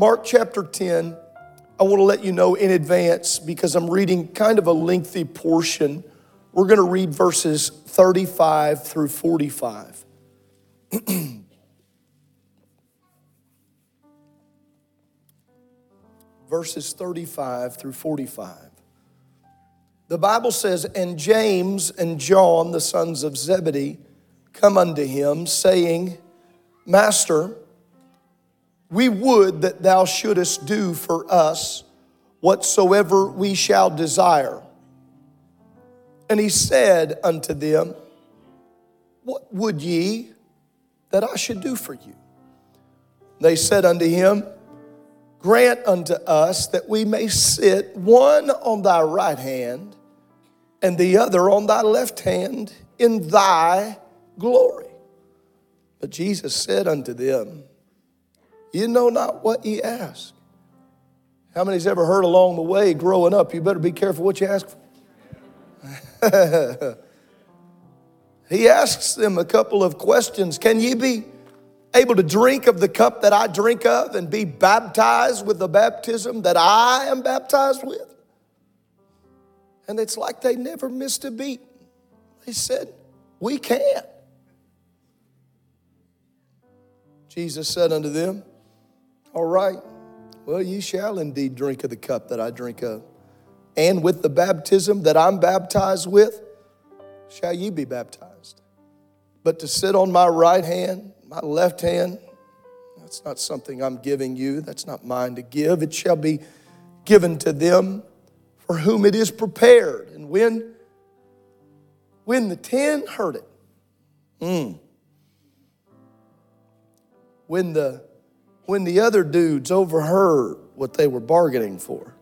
Mark chapter 10, I want to let you know in advance because I'm reading kind of a lengthy portion. We're going to read verses 35 through 45. verses 35 through 45. The Bible says, And James and John, the sons of Zebedee, come unto him, saying, Master, we would that thou shouldest do for us whatsoever we shall desire. And he said unto them, What would ye that I should do for you? They said unto him, Grant unto us that we may sit one on thy right hand and the other on thy left hand in thy glory. But Jesus said unto them, you know not what ye ask. How many's ever heard along the way growing up, you better be careful what you ask for? he asks them a couple of questions. Can ye be able to drink of the cup that I drink of and be baptized with the baptism that I am baptized with? And it's like they never missed a beat. They said, We can't. Jesus said unto them, all right. Well, you shall indeed drink of the cup that I drink of. And with the baptism that I'm baptized with, shall ye be baptized. But to sit on my right hand, my left hand, that's not something I'm giving you. That's not mine to give. It shall be given to them for whom it is prepared. And when, when the ten heard it, mm, when the when the other dudes overheard what they were bargaining for.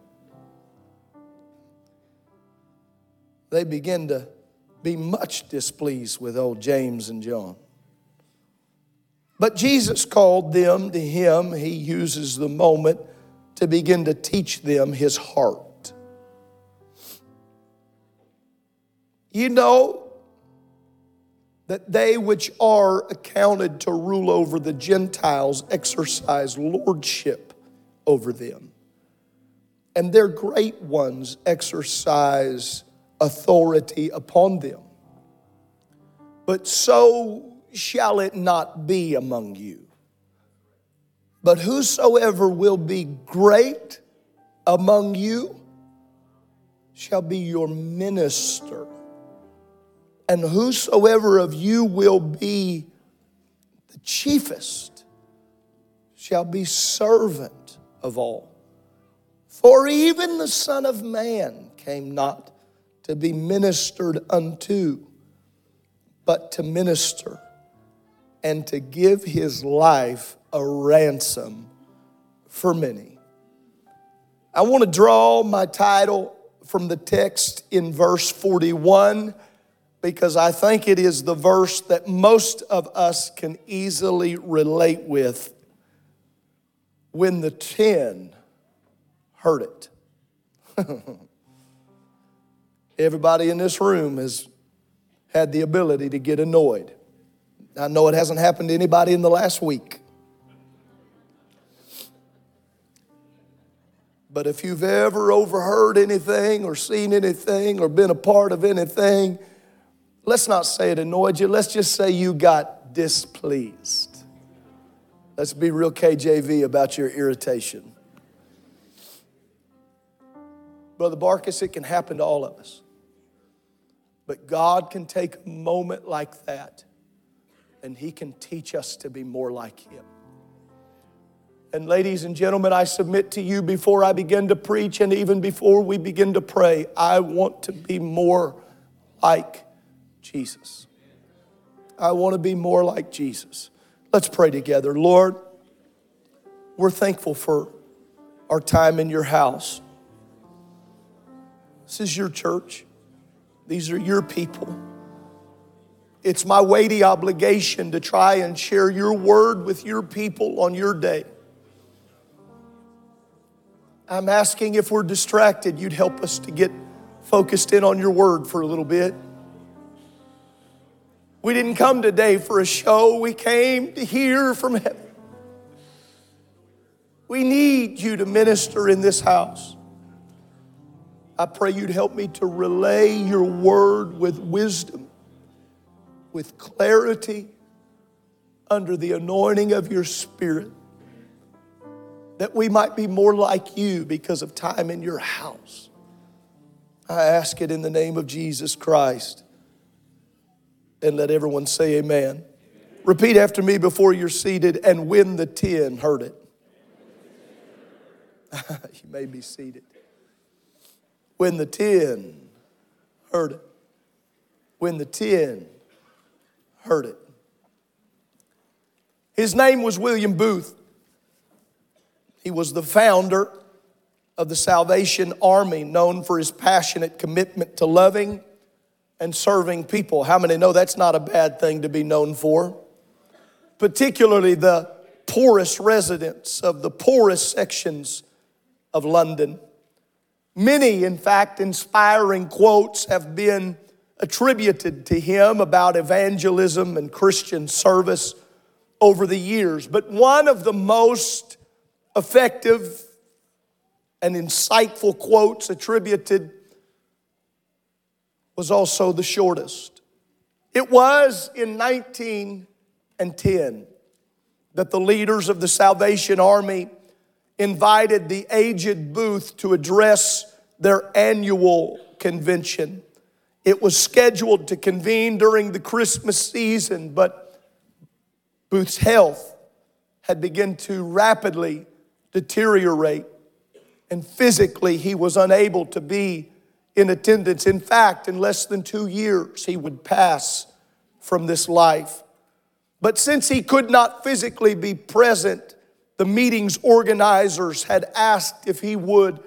They began to be much displeased with old James and John. But Jesus called them to him. He uses the moment to begin to teach them his heart. You know, that they which are accounted to rule over the Gentiles exercise lordship over them. And their great ones exercise authority upon them. But so shall it not be among you. But whosoever will be great among you shall be your minister and whosoever of you will be the chiefest shall be servant of all. For even the Son of Man came not to be ministered unto, but to minister and to give his life a ransom for many. I want to draw my title from the text in verse 41 because I think it is the verse that most of us can easily relate with when the ten heard it. Everybody in this room has had the ability to get annoyed. I know it hasn't happened to anybody in the last week. But if you've ever overheard anything or seen anything or been a part of anything, let's not say it annoyed you, let's just say you got displeased. Let's be real KJV about your irritation. Brother Barkus, it can happen to all of us. But God can take a moment like that and He can teach us to be more like Him. And, ladies and gentlemen, I submit to you before I begin to preach and even before we begin to pray, I want to be more like Jesus. I want to be more like Jesus. Let's pray together. Lord, we're thankful for our time in your house. This is your church. These are your people. It's my weighty obligation to try and share your word with your people on your day. I'm asking if we're distracted, you'd help us to get focused in on your word for a little bit. We didn't come today for a show, we came to hear from heaven. We need you to minister in this house. I pray you'd help me to relay your word with wisdom, with clarity, under the anointing of your spirit, that we might be more like you because of time in your house. I ask it in the name of Jesus Christ and let everyone say amen. Repeat after me before you're seated, and when the ten heard it. you may be seated. When the ten heard it. When the ten heard it. His name was William Booth. He was the founder of the Salvation Army, known for his passionate commitment to loving and serving people. How many know that's not a bad thing to be known for? Particularly the poorest residents of the poorest sections of London. Many, in fact, inspiring quotes have been attributed to him about evangelism and Christian service over the years. But one of the most effective and insightful quotes attributed was also the shortest. It was in 1910 that the leaders of the Salvation Army invited the aged Booth to address their annual convention. It was scheduled to convene during the Christmas season, but Booth's health had begun to rapidly deteriorate, and physically he was unable to be in attendance. In fact, in less than two years, he would pass from this life. But since he could not physically be present, the meeting's organizers had asked if he would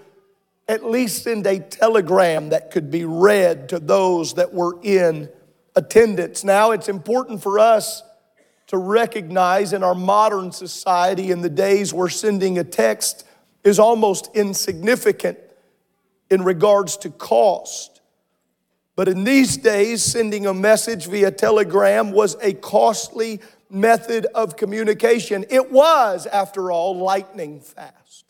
at least send a telegram that could be read to those that were in attendance. Now, it's important for us to recognize in our modern society, in the days where sending a text is almost insignificant in regards to cost. But in these days, sending a message via telegram was a costly method of communication. It was, after all, lightning fast.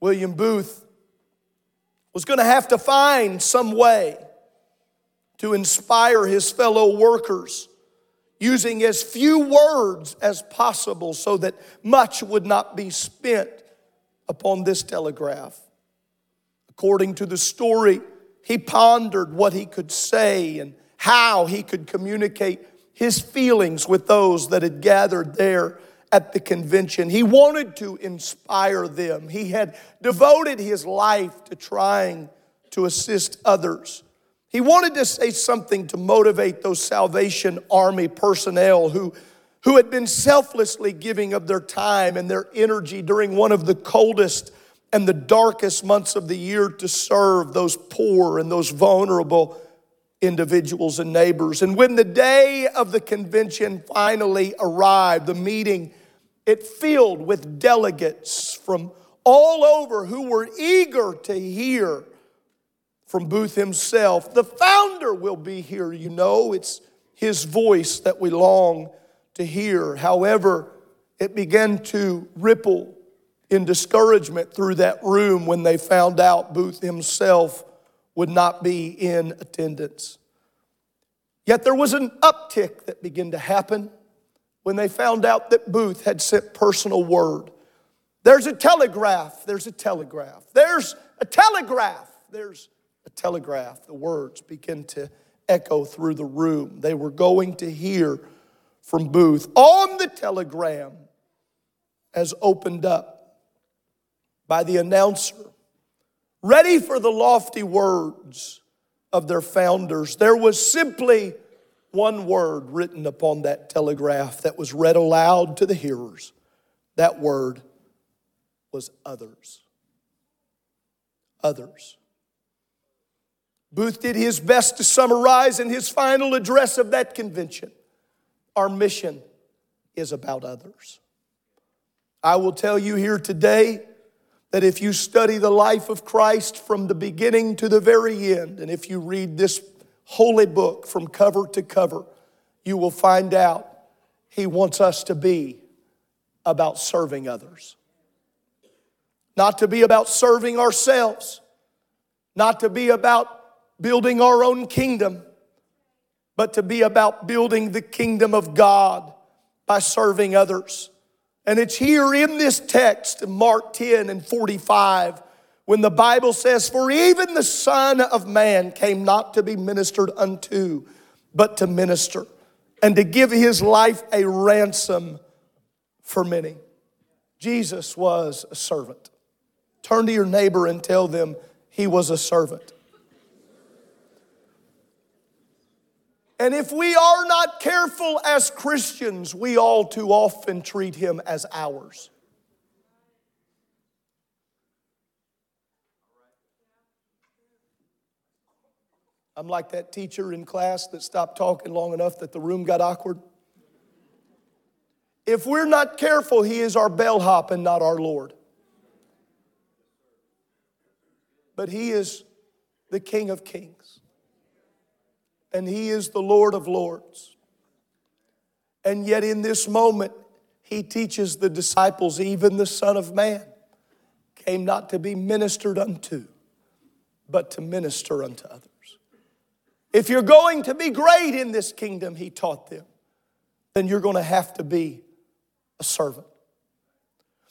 William Booth was going to have to find some way to inspire his fellow workers using as few words as possible so that much would not be spent upon this telegraph. According to the story, he pondered what he could say and how he could communicate his feelings with those that had gathered there at the convention. He wanted to inspire them. He had devoted his life to trying to assist others. He wanted to say something to motivate those Salvation Army personnel who who had been selflessly giving of their time and their energy during one of the coldest and the darkest months of the year to serve those poor and those vulnerable individuals and neighbors. And when the day of the convention finally arrived, the meeting, it filled with delegates from all over who were eager to hear from Booth himself. The founder will be here, you know. It's his voice that we long to hear. However, it began to ripple in discouragement through that room when they found out Booth himself would not be in attendance. Yet there was an uptick that began to happen when they found out that Booth had sent personal word. There's a telegraph, there's a telegraph, there's a telegraph, there's a telegraph. The words begin to echo through the room. They were going to hear from Booth on the telegram as opened up by the announcer, ready for the lofty words of their founders. There was simply one word written upon that telegraph that was read aloud to the hearers That word was others. Others. Booth did his best to summarize in his final address of that convention. Our mission is about others. I will tell you here today that if you study the life of Christ from the beginning to the very end, and if you read this holy book from cover to cover, you will find out he wants us to be about serving others. Not to be about serving ourselves, not to be about building our own kingdom, but to be about building the kingdom of God by serving others. And it's here in this text, Mark 10 and 45, when the Bible says, For even the Son of Man came not to be ministered unto, but to minister, and to give his life a ransom for many. Jesus was a servant. Turn to your neighbor and tell them he was a servant. And if we are not careful as Christians, we all too often treat him as ours. I'm like that teacher in class that stopped talking long enough that the room got awkward. If we're not careful, he is our bellhop and not our Lord. But he is the King of Kings and He is the Lord of Lords. And yet, in this moment, He teaches the disciples, even the Son of Man came not to be ministered unto, but to minister unto others. If you're going to be great in this kingdom, He taught them, then you're going to have to be a servant.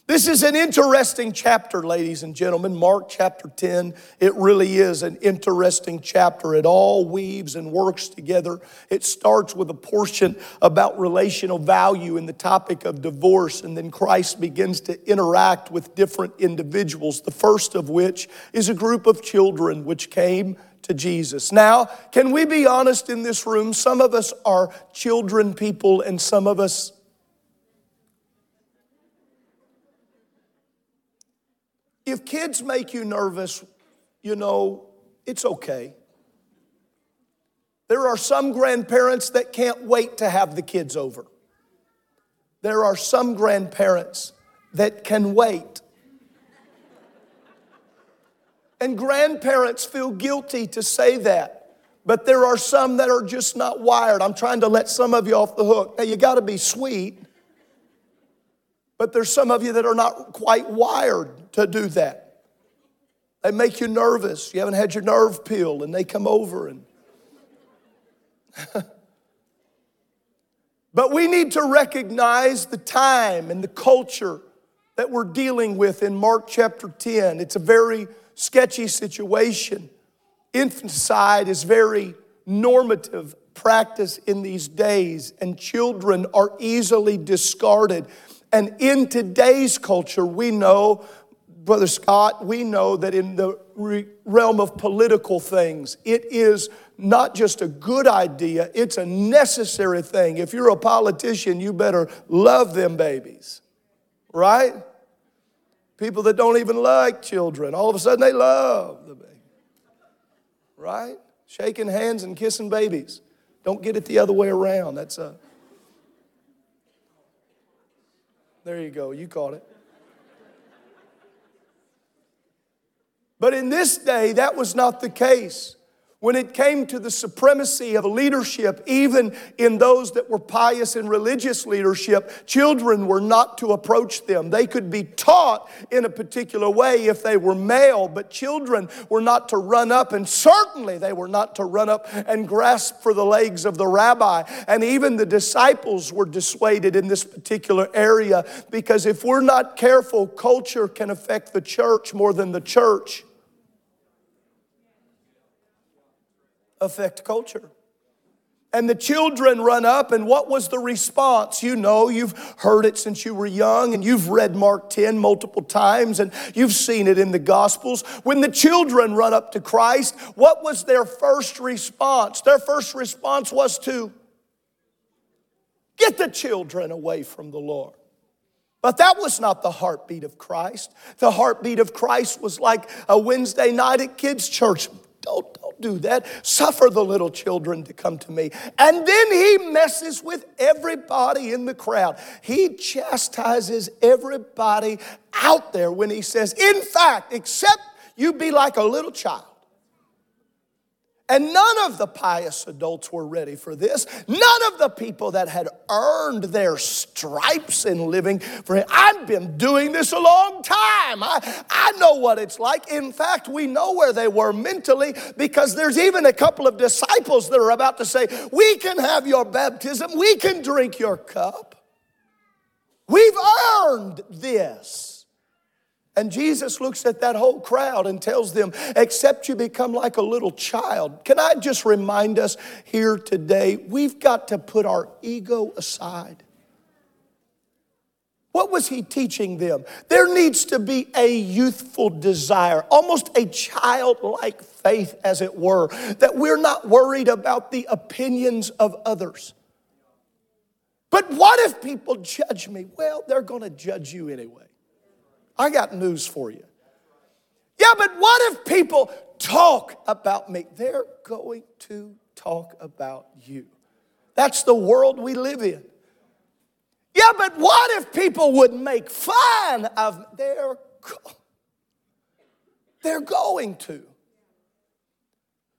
This is an interesting chapter, ladies and gentlemen. Mark chapter 10. It really is an interesting chapter. It all weaves and works together. It starts with a portion about relational value and the topic of divorce, and then Christ begins to interact with different individuals, the first of which is a group of children which came to Jesus. Now, can we be honest in this room? Some of us are children people, and some of us If kids make you nervous, you know, it's okay. There are some grandparents that can't wait to have the kids over. There are some grandparents that can wait. And grandparents feel guilty to say that. But there are some that are just not wired. I'm trying to let some of you off the hook. Now, you got to be sweet, but there's some of you that are not quite wired to do that. They make you nervous. You haven't had your nerve peeled, and they come over and. but we need to recognize the time and the culture that we're dealing with in Mark chapter 10. It's a very sketchy situation. Infanticide is very normative practice in these days, and children are easily discarded. And in today's culture, we know, Brother Scott, we know that in the realm of political things, it is not just a good idea, it's a necessary thing. If you're a politician, you better love them babies, right? People that don't even like children, all of a sudden they love the baby, right? Shaking hands and kissing babies. Don't get it the other way around. That's a There you go, you caught it. In this day, that was not the case when it came to the supremacy of leadership, even in those that were pious and religious leadership, children were not to approach them. They could be taught in a particular way if they were male, but children were not to run up, and certainly they were not to run up and grasp for the legs of the rabbi. And even the disciples were dissuaded in this particular area because if we're not careful, culture can affect the church more than the church affect culture. And the children run up, and what was the response? You know, you've heard it since you were young, and you've read Mark 10 multiple times, and you've seen it in the Gospels. When the children run up to Christ, what was their first response? Their first response was to get the children away from the Lord. But that was not the heartbeat of Christ. The heartbeat of Christ was like a Wednesday night at kids' church. Don't, don't do that. Suffer the little children to come to me. And then he messes with everybody in the crowd. He chastises everybody out there when he says, In fact, except you be like a little child. And none of the pious adults were ready for this. None of the people that had earned their stripes in living for Him. I've been doing this a long time. I, I know what it's like. In fact, we know where they were mentally because there's even a couple of disciples that are about to say, We can have your baptism, we can drink your cup. We've earned this. And Jesus looks at that whole crowd and tells them, except you become like a little child. Can I just remind us here today, we've got to put our ego aside. What was he teaching them? There needs to be a youthful desire, almost a childlike faith, as it were, that we're not worried about the opinions of others. But what if people judge me? Well, they're going to judge you anyway. I got news for you. Yeah, but what if people talk about me? They're going to talk about you. That's the world we live in. Yeah, but what if people would make fun of me? They're, they're going to.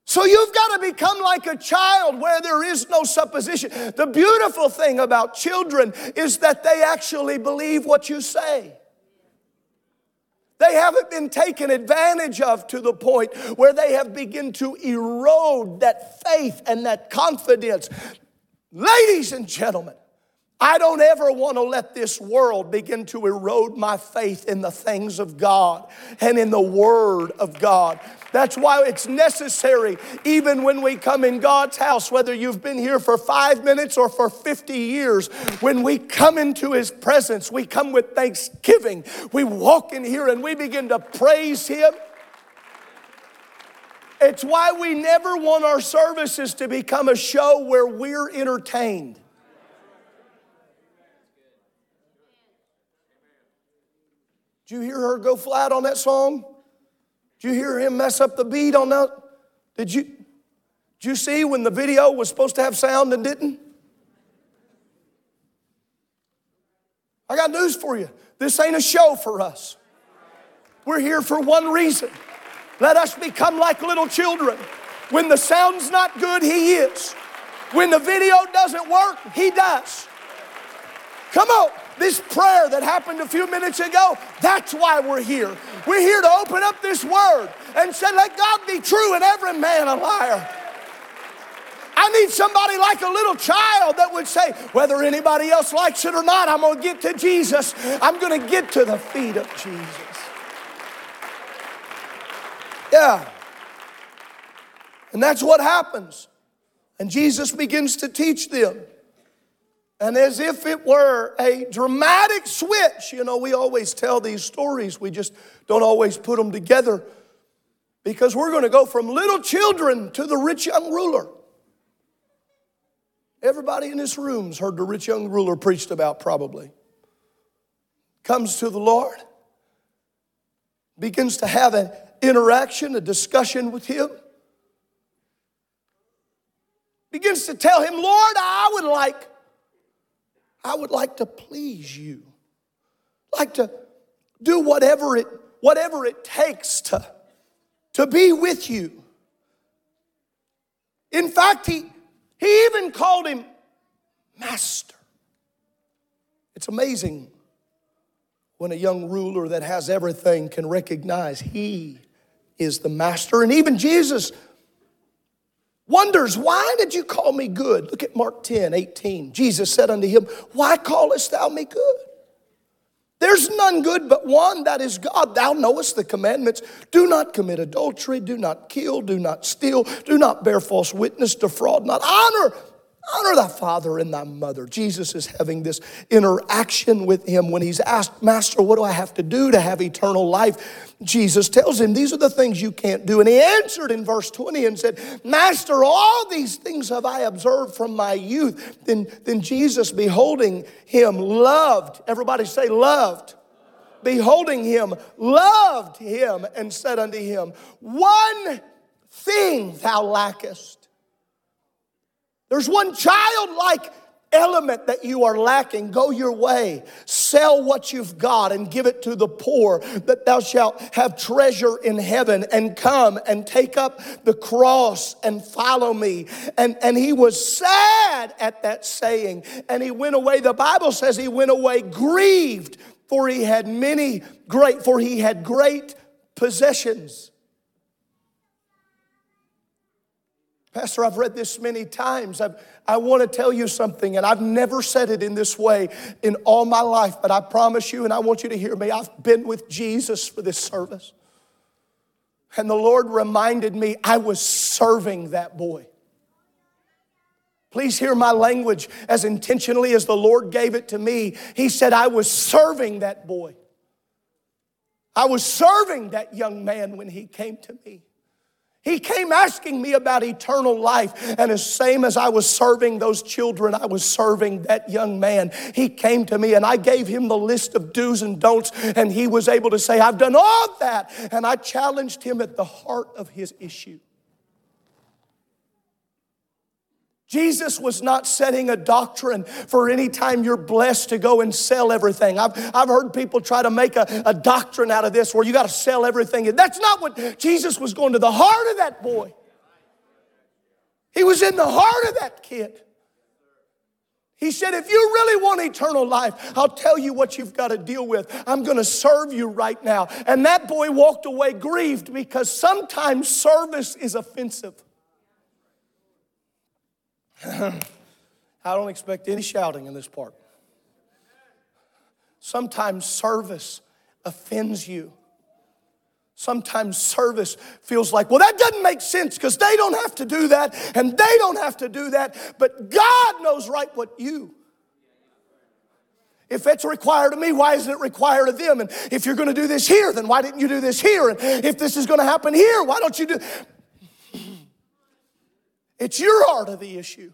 So you've got to become like a child where there is no supposition. The beautiful thing about children is that they actually believe what you say. They haven't been taken advantage of to the point where they have begun to erode that faith and that confidence. Ladies and gentlemen, I don't ever want to let this world begin to erode my faith in the things of God and in the Word of God. That's why it's necessary, even when we come in God's house, whether you've been here for five minutes or for 50 years, when we come into His presence, we come with thanksgiving. We walk in here and we begin to praise Him. It's why we never want our services to become a show where we're entertained. Did you hear her go flat on that song? Did you hear him mess up the beat on that? Did you, did you see when the video was supposed to have sound and didn't? I got news for you. This ain't a show for us. We're here for one reason. Let us become like little children. When the sound's not good, He is. When the video doesn't work, He does. Come on. This prayer that happened a few minutes ago, that's why we're here. We're here to open up this word and say, let God be true and every man a liar. I need somebody like a little child that would say, whether anybody else likes it or not, I'm going to get to Jesus. I'm going to get to the feet of Jesus. Yeah. And that's what happens. And Jesus begins to teach them. And as if it were a dramatic switch, you know, we always tell these stories, we just don't always put them together because we're going to go from little children to the rich young ruler. Everybody in this room's heard the rich young ruler preached about, probably. Comes to the Lord, begins to have an interaction, a discussion with Him, begins to tell Him, Lord, I would like I would like to please you. Like to do whatever it, whatever it takes to, to be with you. In fact, he, he even called him master. It's amazing when a young ruler that has everything can recognize he is the master. And even Jesus wonders, Why did you call me good? Look at Mark 10 18. Jesus said unto him, Why callest thou me good? There's none good but one, that is God. Thou knowest the commandments. Do not commit adultery, do not kill, do not steal, do not bear false witness, defraud not, honor, Honor thy father and thy mother. Jesus is having this interaction with him when he's asked, Master, what do I have to do to have eternal life? Jesus tells him, These are the things you can't do. And he answered in verse 20 and said, Master, all these things have I observed from my youth. Then, then Jesus, beholding him, loved. Everybody say, loved. Beholding him, loved him, and said unto him, One thing thou lackest. There's one childlike element that you are lacking. Go your way, sell what you've got and give it to the poor, that thou shalt have treasure in heaven, and come and take up the cross and follow me. And, and he was sad at that saying, and he went away. The Bible says he went away grieved, for he had many great, for he had great possessions. Pastor, I've read this many times. I've, I want to tell you something, and I've never said it in this way in all my life, but I promise you, and I want you to hear me, I've been with Jesus for this service. And the Lord reminded me I was serving that boy. Please hear my language as intentionally as the Lord gave it to me. He said, I was serving that boy. I was serving that young man when he came to me. He came asking me about eternal life. And as same as I was serving those children, I was serving that young man. He came to me and I gave him the list of do's and don'ts. And he was able to say, I've done all that. And I challenged him at the heart of his issue. Jesus was not setting a doctrine for any time you're blessed to go and sell everything. I've, I've heard people try to make a, a doctrine out of this where you got to sell everything. That's not what Jesus was going to the heart of that boy. He was in the heart of that kid. He said, If you really want eternal life, I'll tell you what you've got to deal with. I'm going to serve you right now. And that boy walked away grieved because sometimes service is offensive. I don't expect any shouting in this part. Sometimes service offends you. Sometimes service feels like, well, that doesn't make sense because they don't have to do that and they don't have to do that, but God knows right what you. If it's required of me, why isn't it required of them? And if you're going to do this here, then why didn't you do this here? And if this is going to happen here, why don't you do? It's your heart of the issue.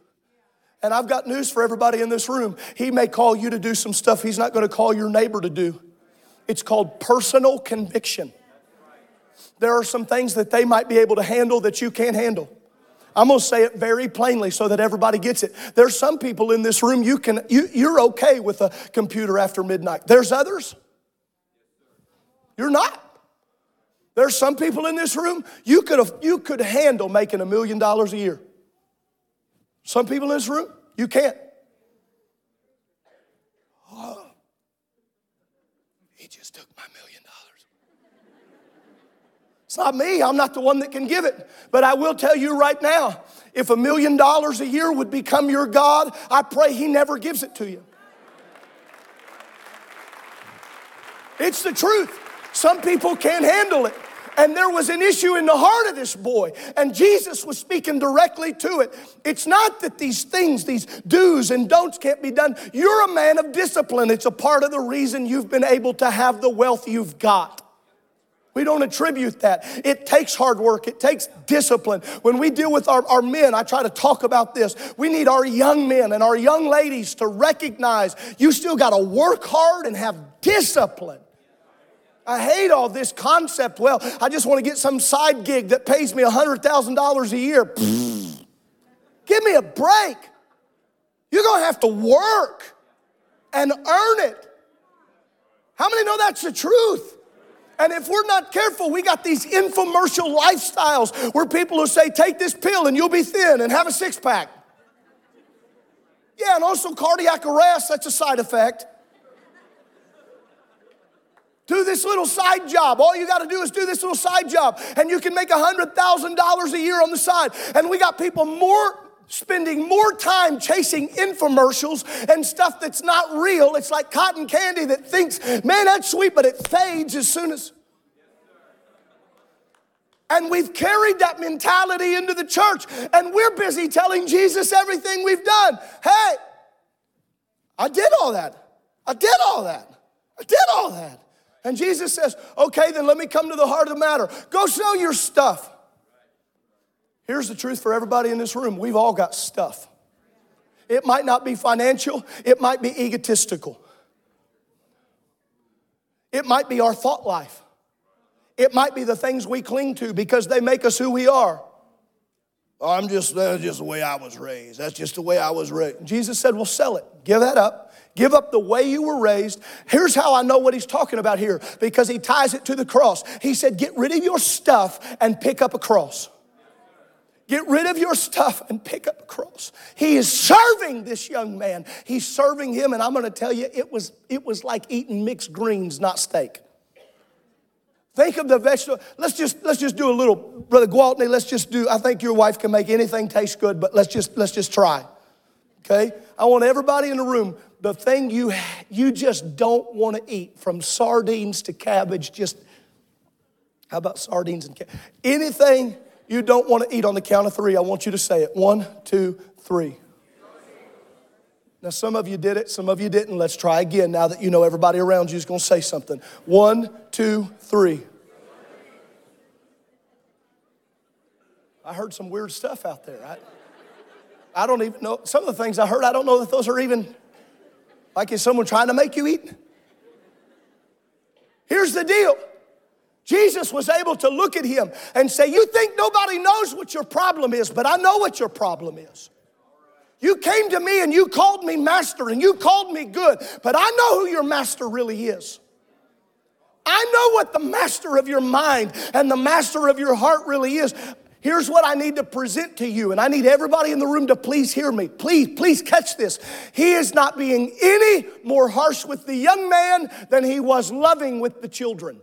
And I've got news for everybody in this room. He may call you to do some stuff he's not going to call your neighbor to do. It's called personal conviction. There are some things that they might be able to handle that you can't handle. I'm going to say it very plainly so that everybody gets it. There's some people in this room you can you, you're okay with a computer after midnight. There's others you're not. There's some people in this room you could you could handle making a million dollars a year. Some people in this room, you can't. Oh, he just took my million dollars. It's not me, I'm not the one that can give it. But I will tell you right now if a million dollars a year would become your God, I pray he never gives it to you. It's the truth. Some people can't handle it. And there was an issue in the heart of this boy, and Jesus was speaking directly to it. It's not that these things, these do's and don'ts can't be done. You're a man of discipline. It's a part of the reason you've been able to have the wealth you've got. We don't attribute that. It takes hard work, it takes discipline. When we deal with our, our men, I try to talk about this. We need our young men and our young ladies to recognize you still got to work hard and have discipline. I hate all this concept. Well, I just want to get some side gig that pays me $100,000 a year. Give me a break. You're going to have to work and earn it. How many know that's the truth? And if we're not careful, we got these infomercial lifestyles where people will say, take this pill and you'll be thin and have a six pack. Yeah, and also cardiac arrest, that's a side effect. Do this little side job. All you got to do is do this little side job, and you can make $100,000 a year on the side. And we got people more spending more time chasing infomercials and stuff that's not real. It's like cotton candy that thinks, man, that's sweet, but it fades as soon as. And we've carried that mentality into the church, and we're busy telling Jesus everything we've done. Hey, I did all that. I did all that. I did all that. And Jesus says, okay, then let me come to the heart of the matter. Go sell your stuff. Here's the truth for everybody in this room we've all got stuff. It might not be financial, it might be egotistical, it might be our thought life, it might be the things we cling to because they make us who we are. Oh, I'm just, that's just the way I was raised. That's just the way I was raised. Jesus said, Well, sell it. Give that up. Give up the way you were raised. Here's how I know what he's talking about here because he ties it to the cross. He said, Get rid of your stuff and pick up a cross. Get rid of your stuff and pick up a cross. He is serving this young man. He's serving him, and I'm going to tell you, it was, it was like eating mixed greens, not steak. Think of the vegetable. Let's just let's just do a little, brother Gwaltney. Let's just do. I think your wife can make anything taste good, but let's just let's just try. Okay. I want everybody in the room. The thing you you just don't want to eat, from sardines to cabbage. Just how about sardines and cabbage? Anything you don't want to eat on the count of three. I want you to say it. One, two, three. Now, some of you did it, some of you didn't. Let's try again now that you know everybody around you is going to say something. One, two, three. I heard some weird stuff out there. I, I don't even know. Some of the things I heard, I don't know that those are even like is someone trying to make you eat? Here's the deal Jesus was able to look at him and say, You think nobody knows what your problem is, but I know what your problem is. You came to me and you called me master and you called me good, but I know who your master really is. I know what the master of your mind and the master of your heart really is. Here's what I need to present to you, and I need everybody in the room to please hear me. Please, please catch this. He is not being any more harsh with the young man than he was loving with the children.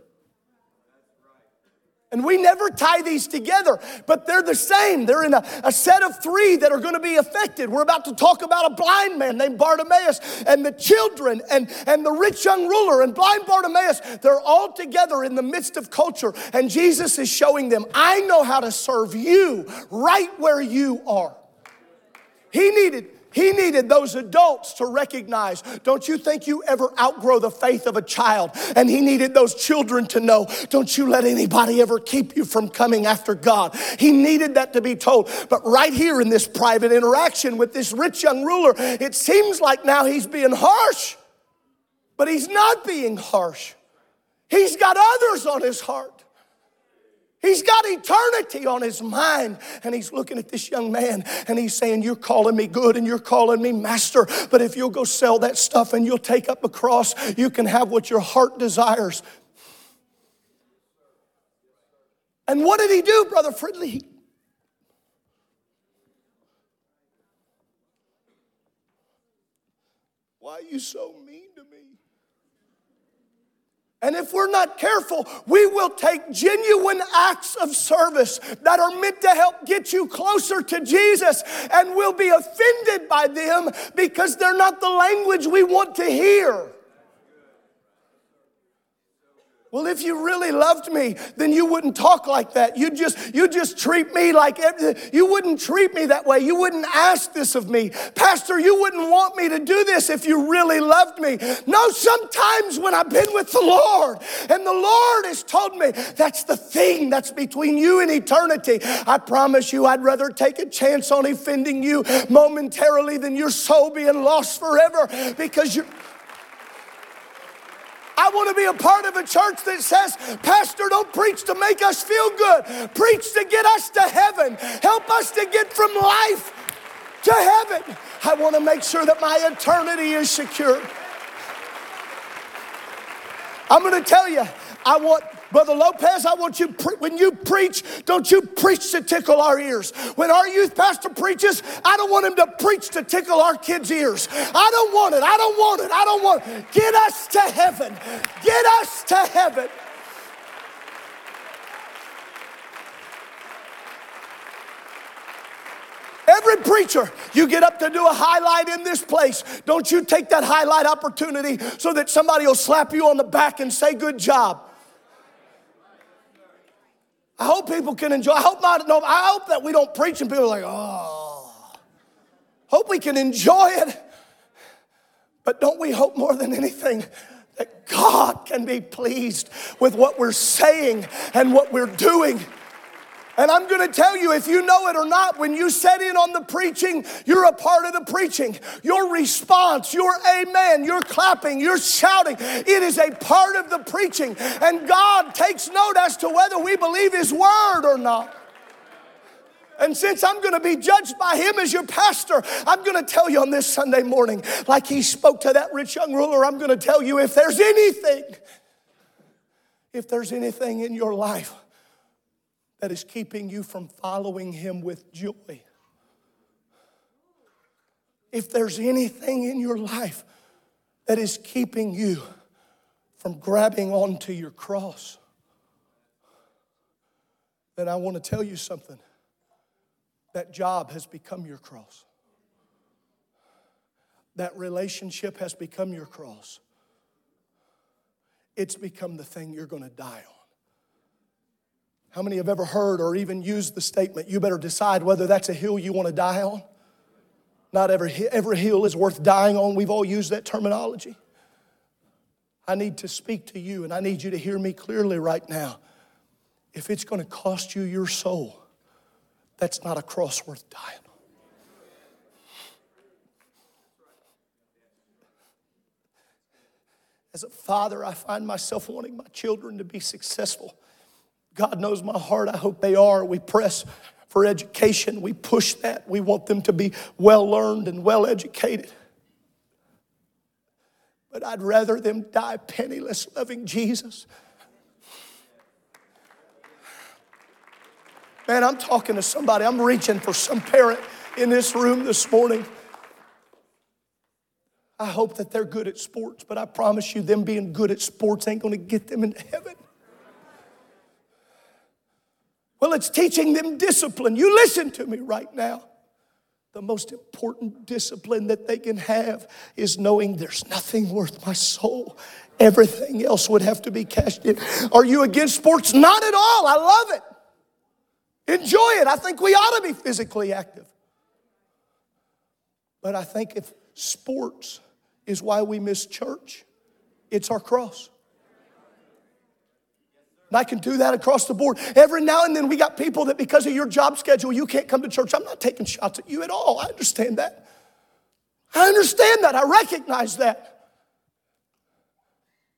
And we never tie these together, but they're the same. They're in a, a, set of three that are going to be affected. We're about to talk about a blind man named Bartimaeus and the children and, and the rich young ruler and blind Bartimaeus. They're all together in the midst of culture. And Jesus is showing them, I know how to serve you right where you are. He needed he needed those adults to recognize, don't you think you ever outgrow the faith of a child? And he needed those children to know, don't you let anybody ever keep you from coming after God. He needed that to be told. But right here in this private interaction with this rich young ruler, it seems like now he's being harsh, but he's not being harsh. He's got others on his heart. He's got eternity on his mind. And he's looking at this young man and he's saying, You're calling me good and you're calling me master. But if you'll go sell that stuff and you'll take up a cross, you can have what your heart desires. And what did he do, Brother Fridley? Why are you so? And if we're not careful, we will take genuine acts of service that are meant to help get you closer to Jesus and we'll be offended by them because they're not the language we want to hear. Well, if you really loved me, then you wouldn't talk like that. You'd just you just treat me like you wouldn't treat me that way. You wouldn't ask this of me. Pastor, you wouldn't want me to do this if you really loved me. No, sometimes when I've been with the Lord and the Lord has told me that's the thing that's between you and eternity. I promise you I'd rather take a chance on offending you momentarily than your soul being lost forever because you're I want to be a part of a church that says, Pastor, don't preach to make us feel good. Preach to get us to heaven. Help us to get from life to heaven. I want to make sure that my eternity is secure. I'm going to tell you, I want Brother Lopez, I want you, pre- when you preach, don't you preach to tickle our ears. When our youth pastor preaches, I don't want him to preach to tickle our kids' ears. I don't want it. I don't want it. I don't want it. Get us to heaven. Get us to heaven. Every preacher, you get up to do a highlight in this place. Don't you take that highlight opportunity so that somebody will slap you on the back and say, Good job. I hope people can enjoy. I hope not. No, I hope that we don't preach and people are like, oh. Hope we can enjoy it. But don't we hope more than anything that God can be pleased with what we're saying and what we're doing? And I'm going to tell you, if you know it or not, when you set in on the preaching, you're a part of the preaching. Your response, your amen, your clapping, your shouting, it is a part of the preaching. And God takes note as to whether we believe His word or not. And since I'm going to be judged by him as your pastor, I'm going to tell you on this Sunday morning, like he spoke to that rich young ruler, I'm going to tell you if there's anything, if there's anything in your life that is keeping you from following Him with joy. If there's anything in your life that is keeping you from grabbing onto your cross, then I want to tell you something. That job has become your cross. That relationship has become your cross. It's become the thing you're going to die on. How many have ever heard or even used the statement, you better decide whether that's a hill you want to die on? Not every, every hill is worth dying on. We've all used that terminology. I need to speak to you, and I need you to hear me clearly right now. If it's going to cost you your soul, that's not a cross worth dying on. As a father, I find myself wanting my children to be successful. God knows my heart. I hope they are. We press for education. We push that. We want them to be well learned and well educated. But I'd rather them die penniless loving Jesus. Man, I'm talking to somebody. I'm reaching for some parent in this room this morning. I hope that they're good at sports, but I promise you, them being good at sports ain't going to get them into heaven. Well, it's teaching them discipline. You listen to me right now. The most important discipline that they can have is knowing there's nothing worth my soul. Everything else would have to be cashed in. Are you against sports? Not at all. I love it. Enjoy it. I think we ought to be physically active. But I think if sports is why we miss church, it's our cross. And I can do that across the board. Every now and then we got people that because of your job schedule, you can't come to church. I'm not taking shots at you at all. I understand that. I understand that. I recognize that.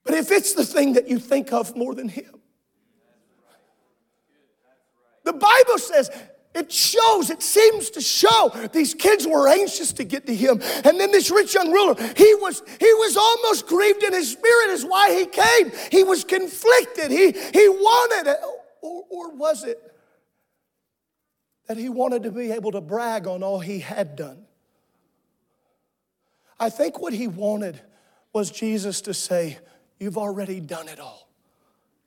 But if it's the thing that you think of more than Him, the Bible says it shows, it seems to show these kids were anxious to get to him. And then this rich young ruler, he was, he was almost grieved in his spirit is why he came. He was conflicted. He, he wanted it. Or, or was it that he wanted to be able to brag on all he had done? I think what he wanted was Jesus to say, You've already done it all.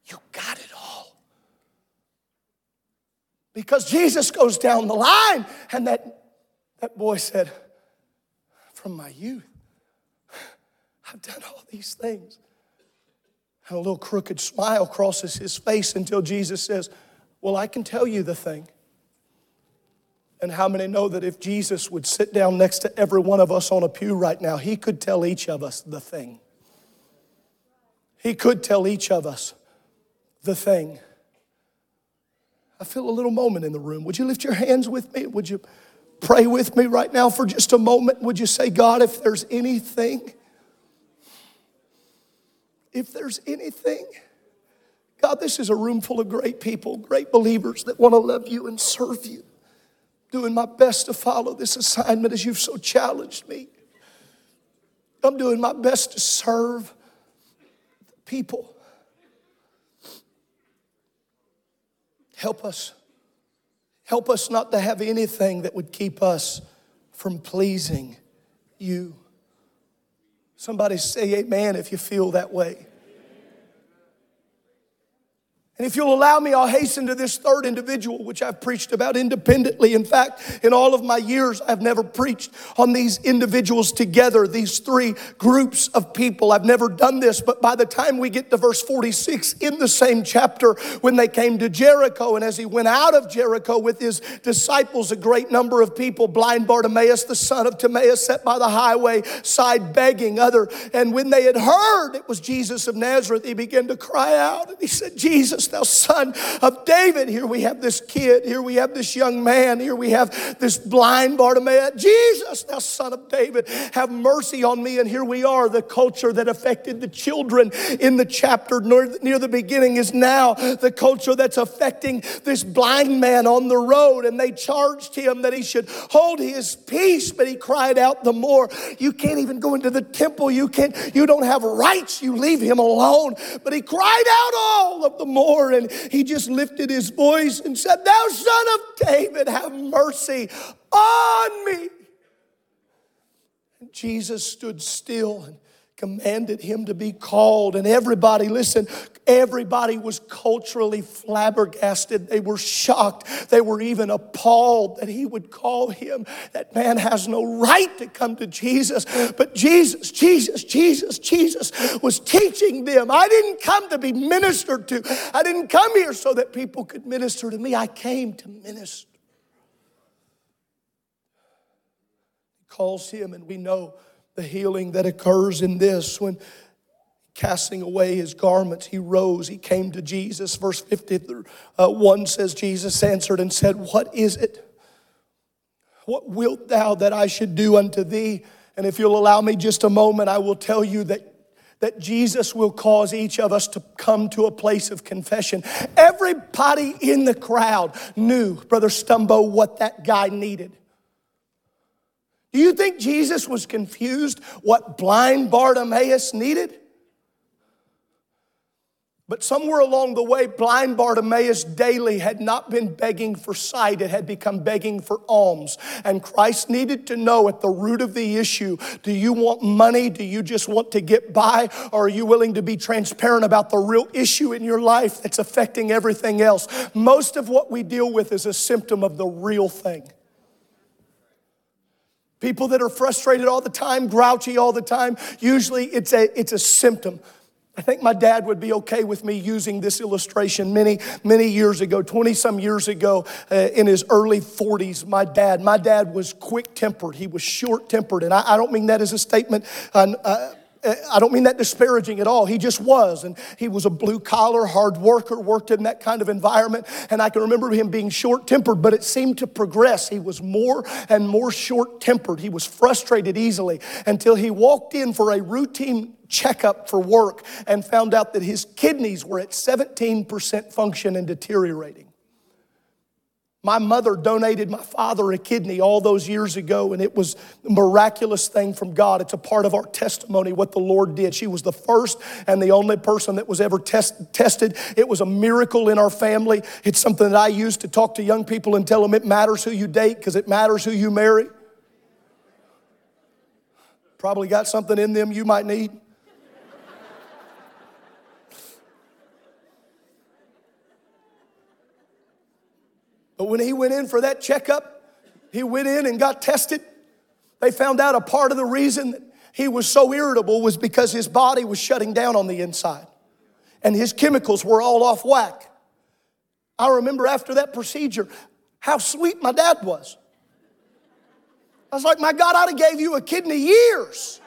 You got it. Because Jesus goes down the line, and that, that boy said, From my youth, I've done all these things. And a little crooked smile crosses his face until Jesus says, Well, I can tell you the thing. And how many know that if Jesus would sit down next to every one of us on a pew right now, he could tell each of us the thing? He could tell each of us the thing. I feel a little moment in the room. Would you lift your hands with me? Would you pray with me right now for just a moment? Would you say, God, if there's anything, if there's anything, God, this is a room full of great people, great believers that want to love you and serve you. Doing my best to follow this assignment as you've so challenged me. I'm doing my best to serve people. Help us. Help us not to have anything that would keep us from pleasing you. Somebody say amen if you feel that way. And if you'll allow me, I'll hasten to this third individual, which I've preached about independently. In fact, in all of my years, I've never preached on these individuals together, these three groups of people. I've never done this, but by the time we get to verse 46 in the same chapter, when they came to Jericho, and as he went out of Jericho with his disciples, a great number of people, blind Bartimaeus, the son of Timaeus, sat by the highway side begging, other. And when they had heard it was Jesus of Nazareth, he began to cry out, and he said, Jesus, thou son of David. Here we have this kid. Here we have this young man. Here we have this blind Bartimaeus. Jesus, thou son of David, have mercy on me. And here we are. The culture that affected the children in the chapter near the beginning is now the culture that's affecting this blind man on the road. And they charged him that he should hold his peace, but he cried out the more. You can't even go into the temple. You can't, you don't have rights. You leave him alone. But he cried out all of the more and he just lifted his voice and said, Thou son of David, have mercy on me. And Jesus stood still and commanded him to be called. And everybody, listen, everybody was culturally flabbergasted. They were shocked. They were even appalled that he would call him. That man has no right to come to Jesus. But Jesus, Jesus, Jesus, Jesus was teaching them. I didn't come to be ministered to, I didn't come here so that people could minister to me. I came to minister. He calls him, and we know the healing that occurs in this when casting away his garments, he rose, he came to Jesus. Verse 51 uh, says, Jesus answered and said, What is it? What wilt thou that I should do unto thee? And if you'll allow me just a moment, I will tell you that that Jesus will cause each of us to come to a place of confession. Everybody in the crowd knew, Brother Stumbo, what that guy needed. Do you think Jesus was confused what blind Bartimaeus needed? But somewhere along the way, blind Bartimaeus daily had not been begging for sight, it had become begging for alms. And Christ needed to know at the root of the issue do you want money? Do you just want to get by? Or are you willing to be transparent about the real issue in your life that's affecting everything else? Most of what we deal with is a symptom of the real thing. People that are frustrated all the time, grouchy all the time, usually it's a, it's a symptom. I think my dad would be okay with me using this illustration many, many years ago, 20 some years ago, uh, in his early 40s. My dad, my dad was quick tempered, he was short tempered, and I, I, don't mean that as a statement. Uh, I don't mean that disparaging at all. He just was. And he was a blue collar, hard worker, worked in that kind of environment. And I can remember him being short tempered, but it seemed to progress. He was more and more short tempered. He was frustrated easily until he walked in for a routine checkup for work and found out that his kidneys were at 17% function and deteriorating. My mother donated my father a kidney all those years ago, and it was a miraculous thing from God. It's a part of our testimony what the Lord did. She was the first and the only person that was ever test, tested. It was a miracle in our family. It's something that I use to talk to young people and tell them it matters who you date because it matters who you marry. Probably got something in them you might need. But when he went in for that checkup, he went in and got tested. They found out a part of the reason that he was so irritable was because his body was shutting down on the inside and his chemicals were all off whack. I remember after that procedure how sweet my dad was. I was like, my God, I'd have gave you a kidney years.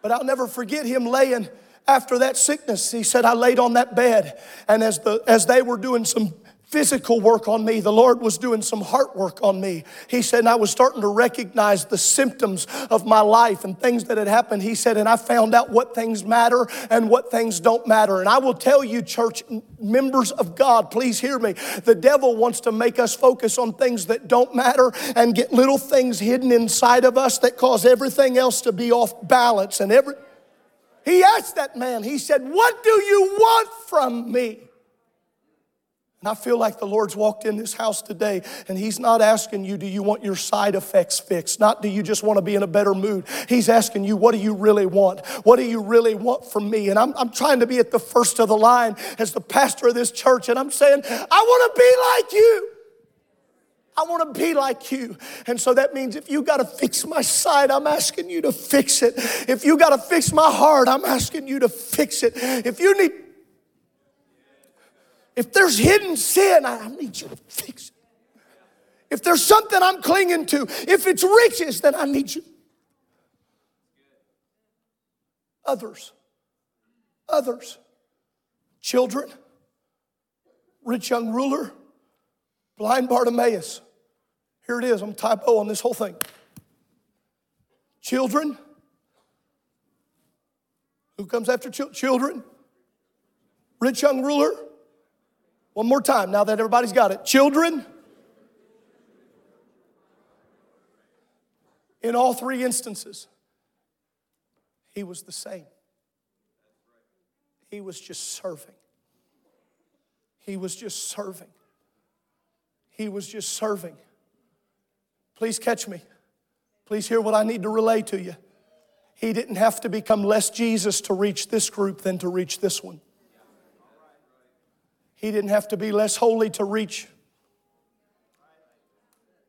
But I'll never forget him laying after that sickness, he said, I laid on that bed, and as, the, as they were doing some physical work on me, the Lord was doing some heart work on me. He said, and I was starting to recognize the symptoms of my life and things that had happened. He said, and I found out what things matter and what things don't matter. And I will tell you, church members of God, please hear me. The devil wants to make us focus on things that don't matter and get little things hidden inside of us that cause everything else to be off balance and every he asked that man, he said, What do you want from me? And I feel like the Lord's walked in this house today and He's not asking you, do you want your side effects fixed? Not do you just want to be in a better mood? He's asking you, what do you really want? What do you really want from me? And I'm, I'm trying to be at the first of the line as the pastor of this church, and I'm saying, I want to be like you. I want to be like you. And so that means if you got to fix my side, I'm asking you to fix it. If you got to fix my heart, I'm asking you to fix it. If you need if there's hidden sin, I need you to fix it. If there's something I'm clinging to, if it's riches, then I need you. Others, others, children, rich young ruler, blind Bartimaeus. Here it is, I'm typo on this whole thing. Children, who comes after ch- children? Rich young ruler, one more time, now that everybody's got it. Children, in all three instances, he was the same. He was just serving. He was just serving. He was just serving. Please catch me. Please hear what I need to relay to you. He didn't have to become less Jesus to reach this group than to reach this one. He didn't have to be less holy to reach.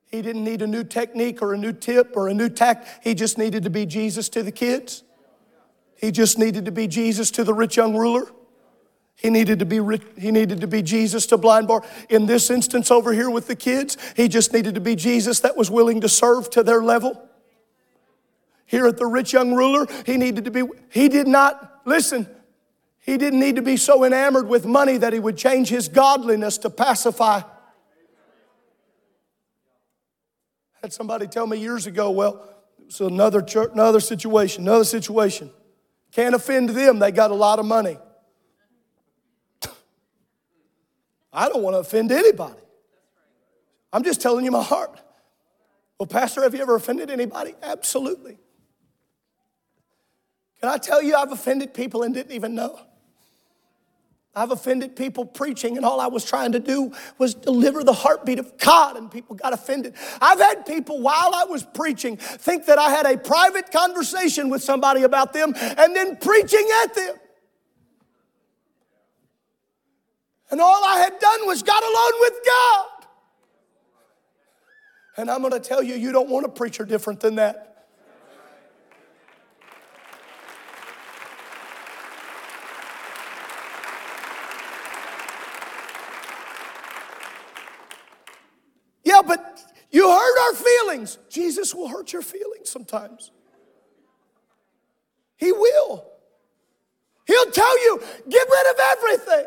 He didn't need a new technique or a new tip or a new tact. He just needed to be Jesus to the kids. He just needed to be Jesus to the rich young ruler. He needed to be he needed to be Jesus to blind bar. In this instance over here with the kids, he just needed to be Jesus that was willing to serve to their level. Here at the rich young ruler, he needed to be he did not listen. He didn't need to be so enamored with money that he would change his godliness to pacify. Had somebody tell me years ago, well, it's another church, another situation, another situation. Can't offend them, they got a lot of money. I don't want to offend anybody. I'm just telling you my heart. Well, Pastor, have you ever offended anybody? Absolutely. Can I tell you I've offended people and didn't even know? I've offended people preaching, and all I was trying to do was deliver the heartbeat of God, and people got offended. I've had people, while I was preaching, think that I had a private conversation with somebody about them and then preaching at them. And all I had done was got alone with God. And I'm going to tell you, you don't want a preacher different than that. Yeah, but you hurt our feelings. Jesus will hurt your feelings sometimes. He will. He'll tell you, get rid of everything.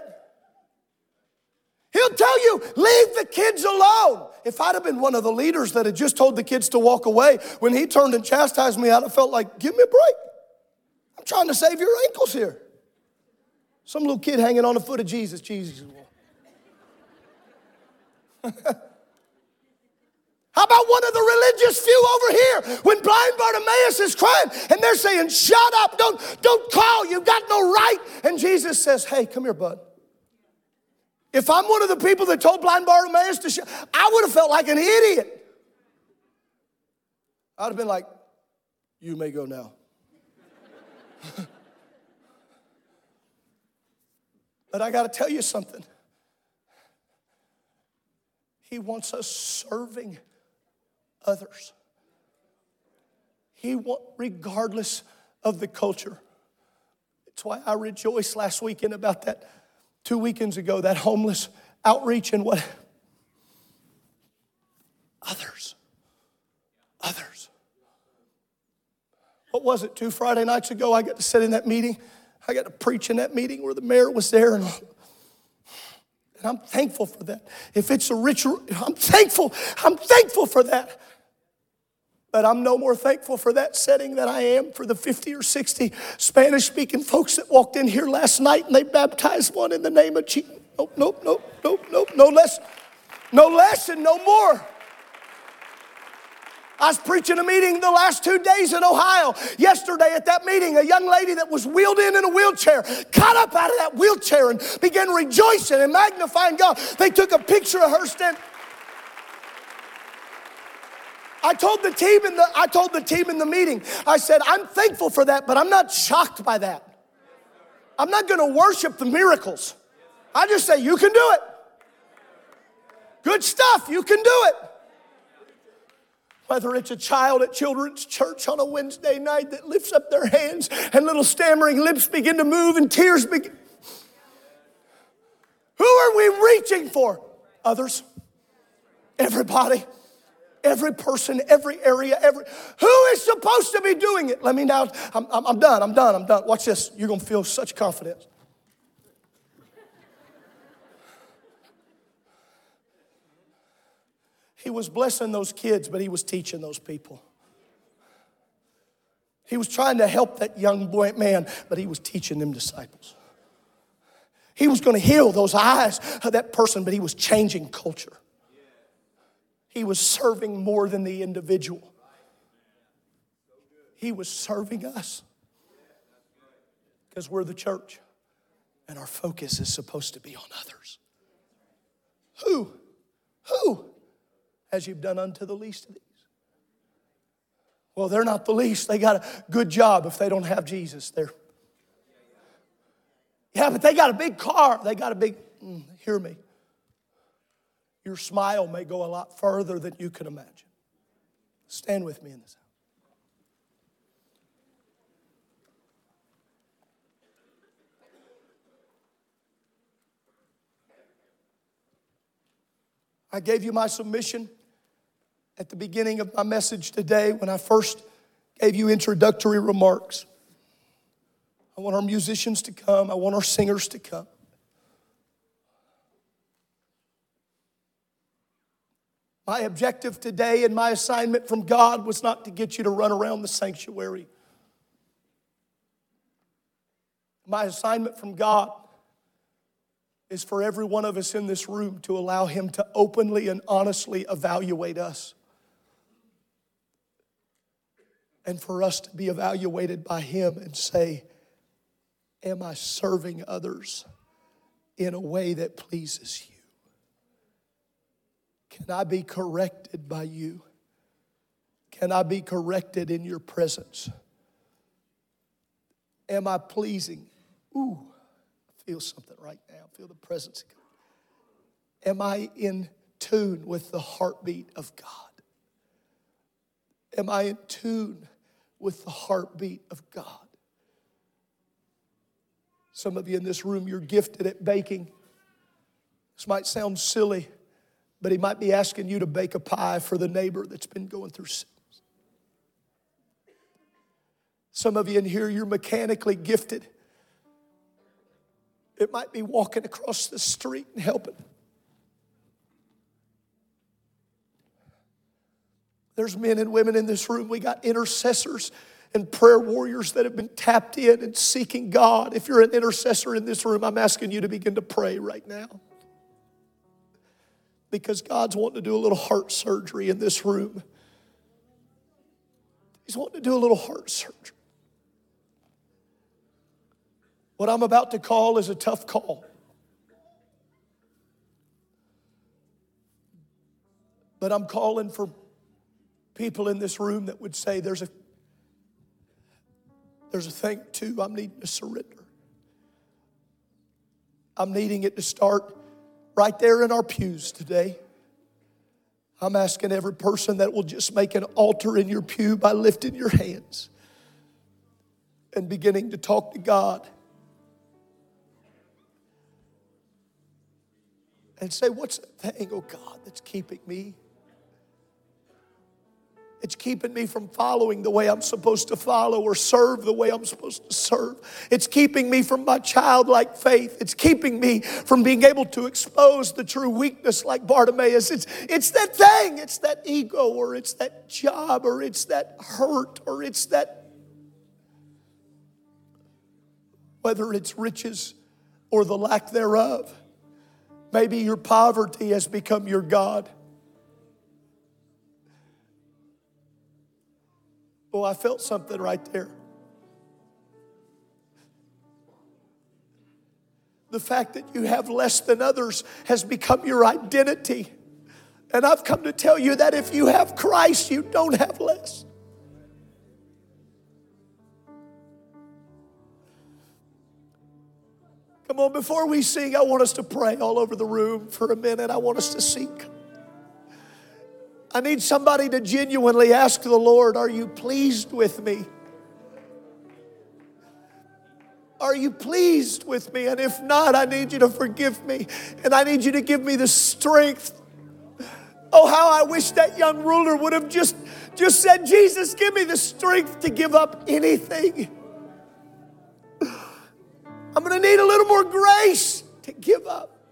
He'll tell you, leave the kids alone. If I'd have been one of the leaders that had just told the kids to walk away, when he turned and chastised me, I'd have felt like, give me a break. I'm trying to save your ankles here. Some little kid hanging on the foot of Jesus. Jesus. How about one of the religious few over here when blind Bartimaeus is crying and they're saying, Shut up, don't, don't call, you've got no right. And Jesus says, Hey, come here, bud. If I'm one of the people that told blind Bartimaeus to shut, I would have felt like an idiot. I'd have been like, You may go now. but I got to tell you something. He wants us serving others. He want, regardless of the culture. It's why I rejoiced last weekend about that two weekends ago, that homeless outreach and what others. Others. What was it? Two Friday nights ago, I got to sit in that meeting. I got to preach in that meeting where the mayor was there and and I'm thankful for that. If it's a rich, I'm thankful. I'm thankful for that. But I'm no more thankful for that setting than I am for the 50 or 60 Spanish speaking folks that walked in here last night and they baptized one in the name of Jesus. Nope, nope, nope, nope, nope, no less, no less and no more. I was preaching a meeting the last two days in Ohio. Yesterday at that meeting, a young lady that was wheeled in in a wheelchair got up out of that wheelchair and began rejoicing and magnifying God. They took a picture of her standing. I told the team in the I told the team in the meeting. I said, "I'm thankful for that, but I'm not shocked by that. I'm not going to worship the miracles. I just say you can do it. Good stuff, you can do it." Whether it's a child at children's church on a Wednesday night that lifts up their hands and little stammering lips begin to move and tears begin. Who are we reaching for? Others. Everybody every person, every area, every who is supposed to be doing it? Let me now, I'm, I'm, I'm done, I'm done, I'm done. Watch this. You're gonna feel such confidence. He was blessing those kids, but he was teaching those people. He was trying to help that young boy man, but he was teaching them disciples. He was going to heal those eyes of that person, but he was changing culture. He was serving more than the individual, He was serving us because we're the church and our focus is supposed to be on others. Who? Who? As you've done unto the least of these. Well, they're not the least. They got a good job if they don't have Jesus. They're yeah, but they got a big car. They got a big, mm, hear me your smile may go a lot further than you can imagine. Stand with me in this house. I gave you my submission at the beginning of my message today when I first gave you introductory remarks. I want our musicians to come, I want our singers to come. My objective today and my assignment from God was not to get you to run around the sanctuary. My assignment from God is for every one of us in this room to allow Him to openly and honestly evaluate us. And for us to be evaluated by Him and say, Am I serving others in a way that pleases you? Can I be corrected by you? Can I be corrected in your presence? Am I pleasing? Ooh, I feel something right now. I feel the presence of God. Am I in tune with the heartbeat of God? Am I in tune with the heartbeat of God? Some of you in this room, you're gifted at baking. This might sound silly, but he might be asking you to bake a pie for the neighbor that's been going through sin. Some of you in here, you're mechanically gifted. It might be walking across the street and helping. There's men and women in this room. We got intercessors and prayer warriors that have been tapped in and seeking God. If you're an intercessor in this room, I'm asking you to begin to pray right now because God's wanting to do a little heart surgery in this room. He's wanting to do a little heart surgery. What I'm about to call is a tough call. But I'm calling for people in this room that would say there's a there's a thing too I'm needing to surrender. I'm needing it to start right there in our pews today. I'm asking every person that will just make an altar in your pew by lifting your hands and beginning to talk to God. And say, What's the thing, oh God, that's keeping me? It's keeping me from following the way I'm supposed to follow or serve the way I'm supposed to serve. It's keeping me from my childlike faith. It's keeping me from being able to expose the true weakness like Bartimaeus. It's, it's that thing, it's that ego, or it's that job, or it's that hurt, or it's that, whether it's riches or the lack thereof. Maybe your poverty has become your God. I felt something right there. The fact that you have less than others has become your identity. And I've come to tell you that if you have Christ, you don't have less. Come on, before we sing, I want us to pray all over the room for a minute. I want us to seek. I need somebody to genuinely ask the Lord, Are you pleased with me? Are you pleased with me? And if not, I need you to forgive me. And I need you to give me the strength. Oh, how I wish that young ruler would have just, just said, Jesus, give me the strength to give up anything. I'm going to need a little more grace to give up.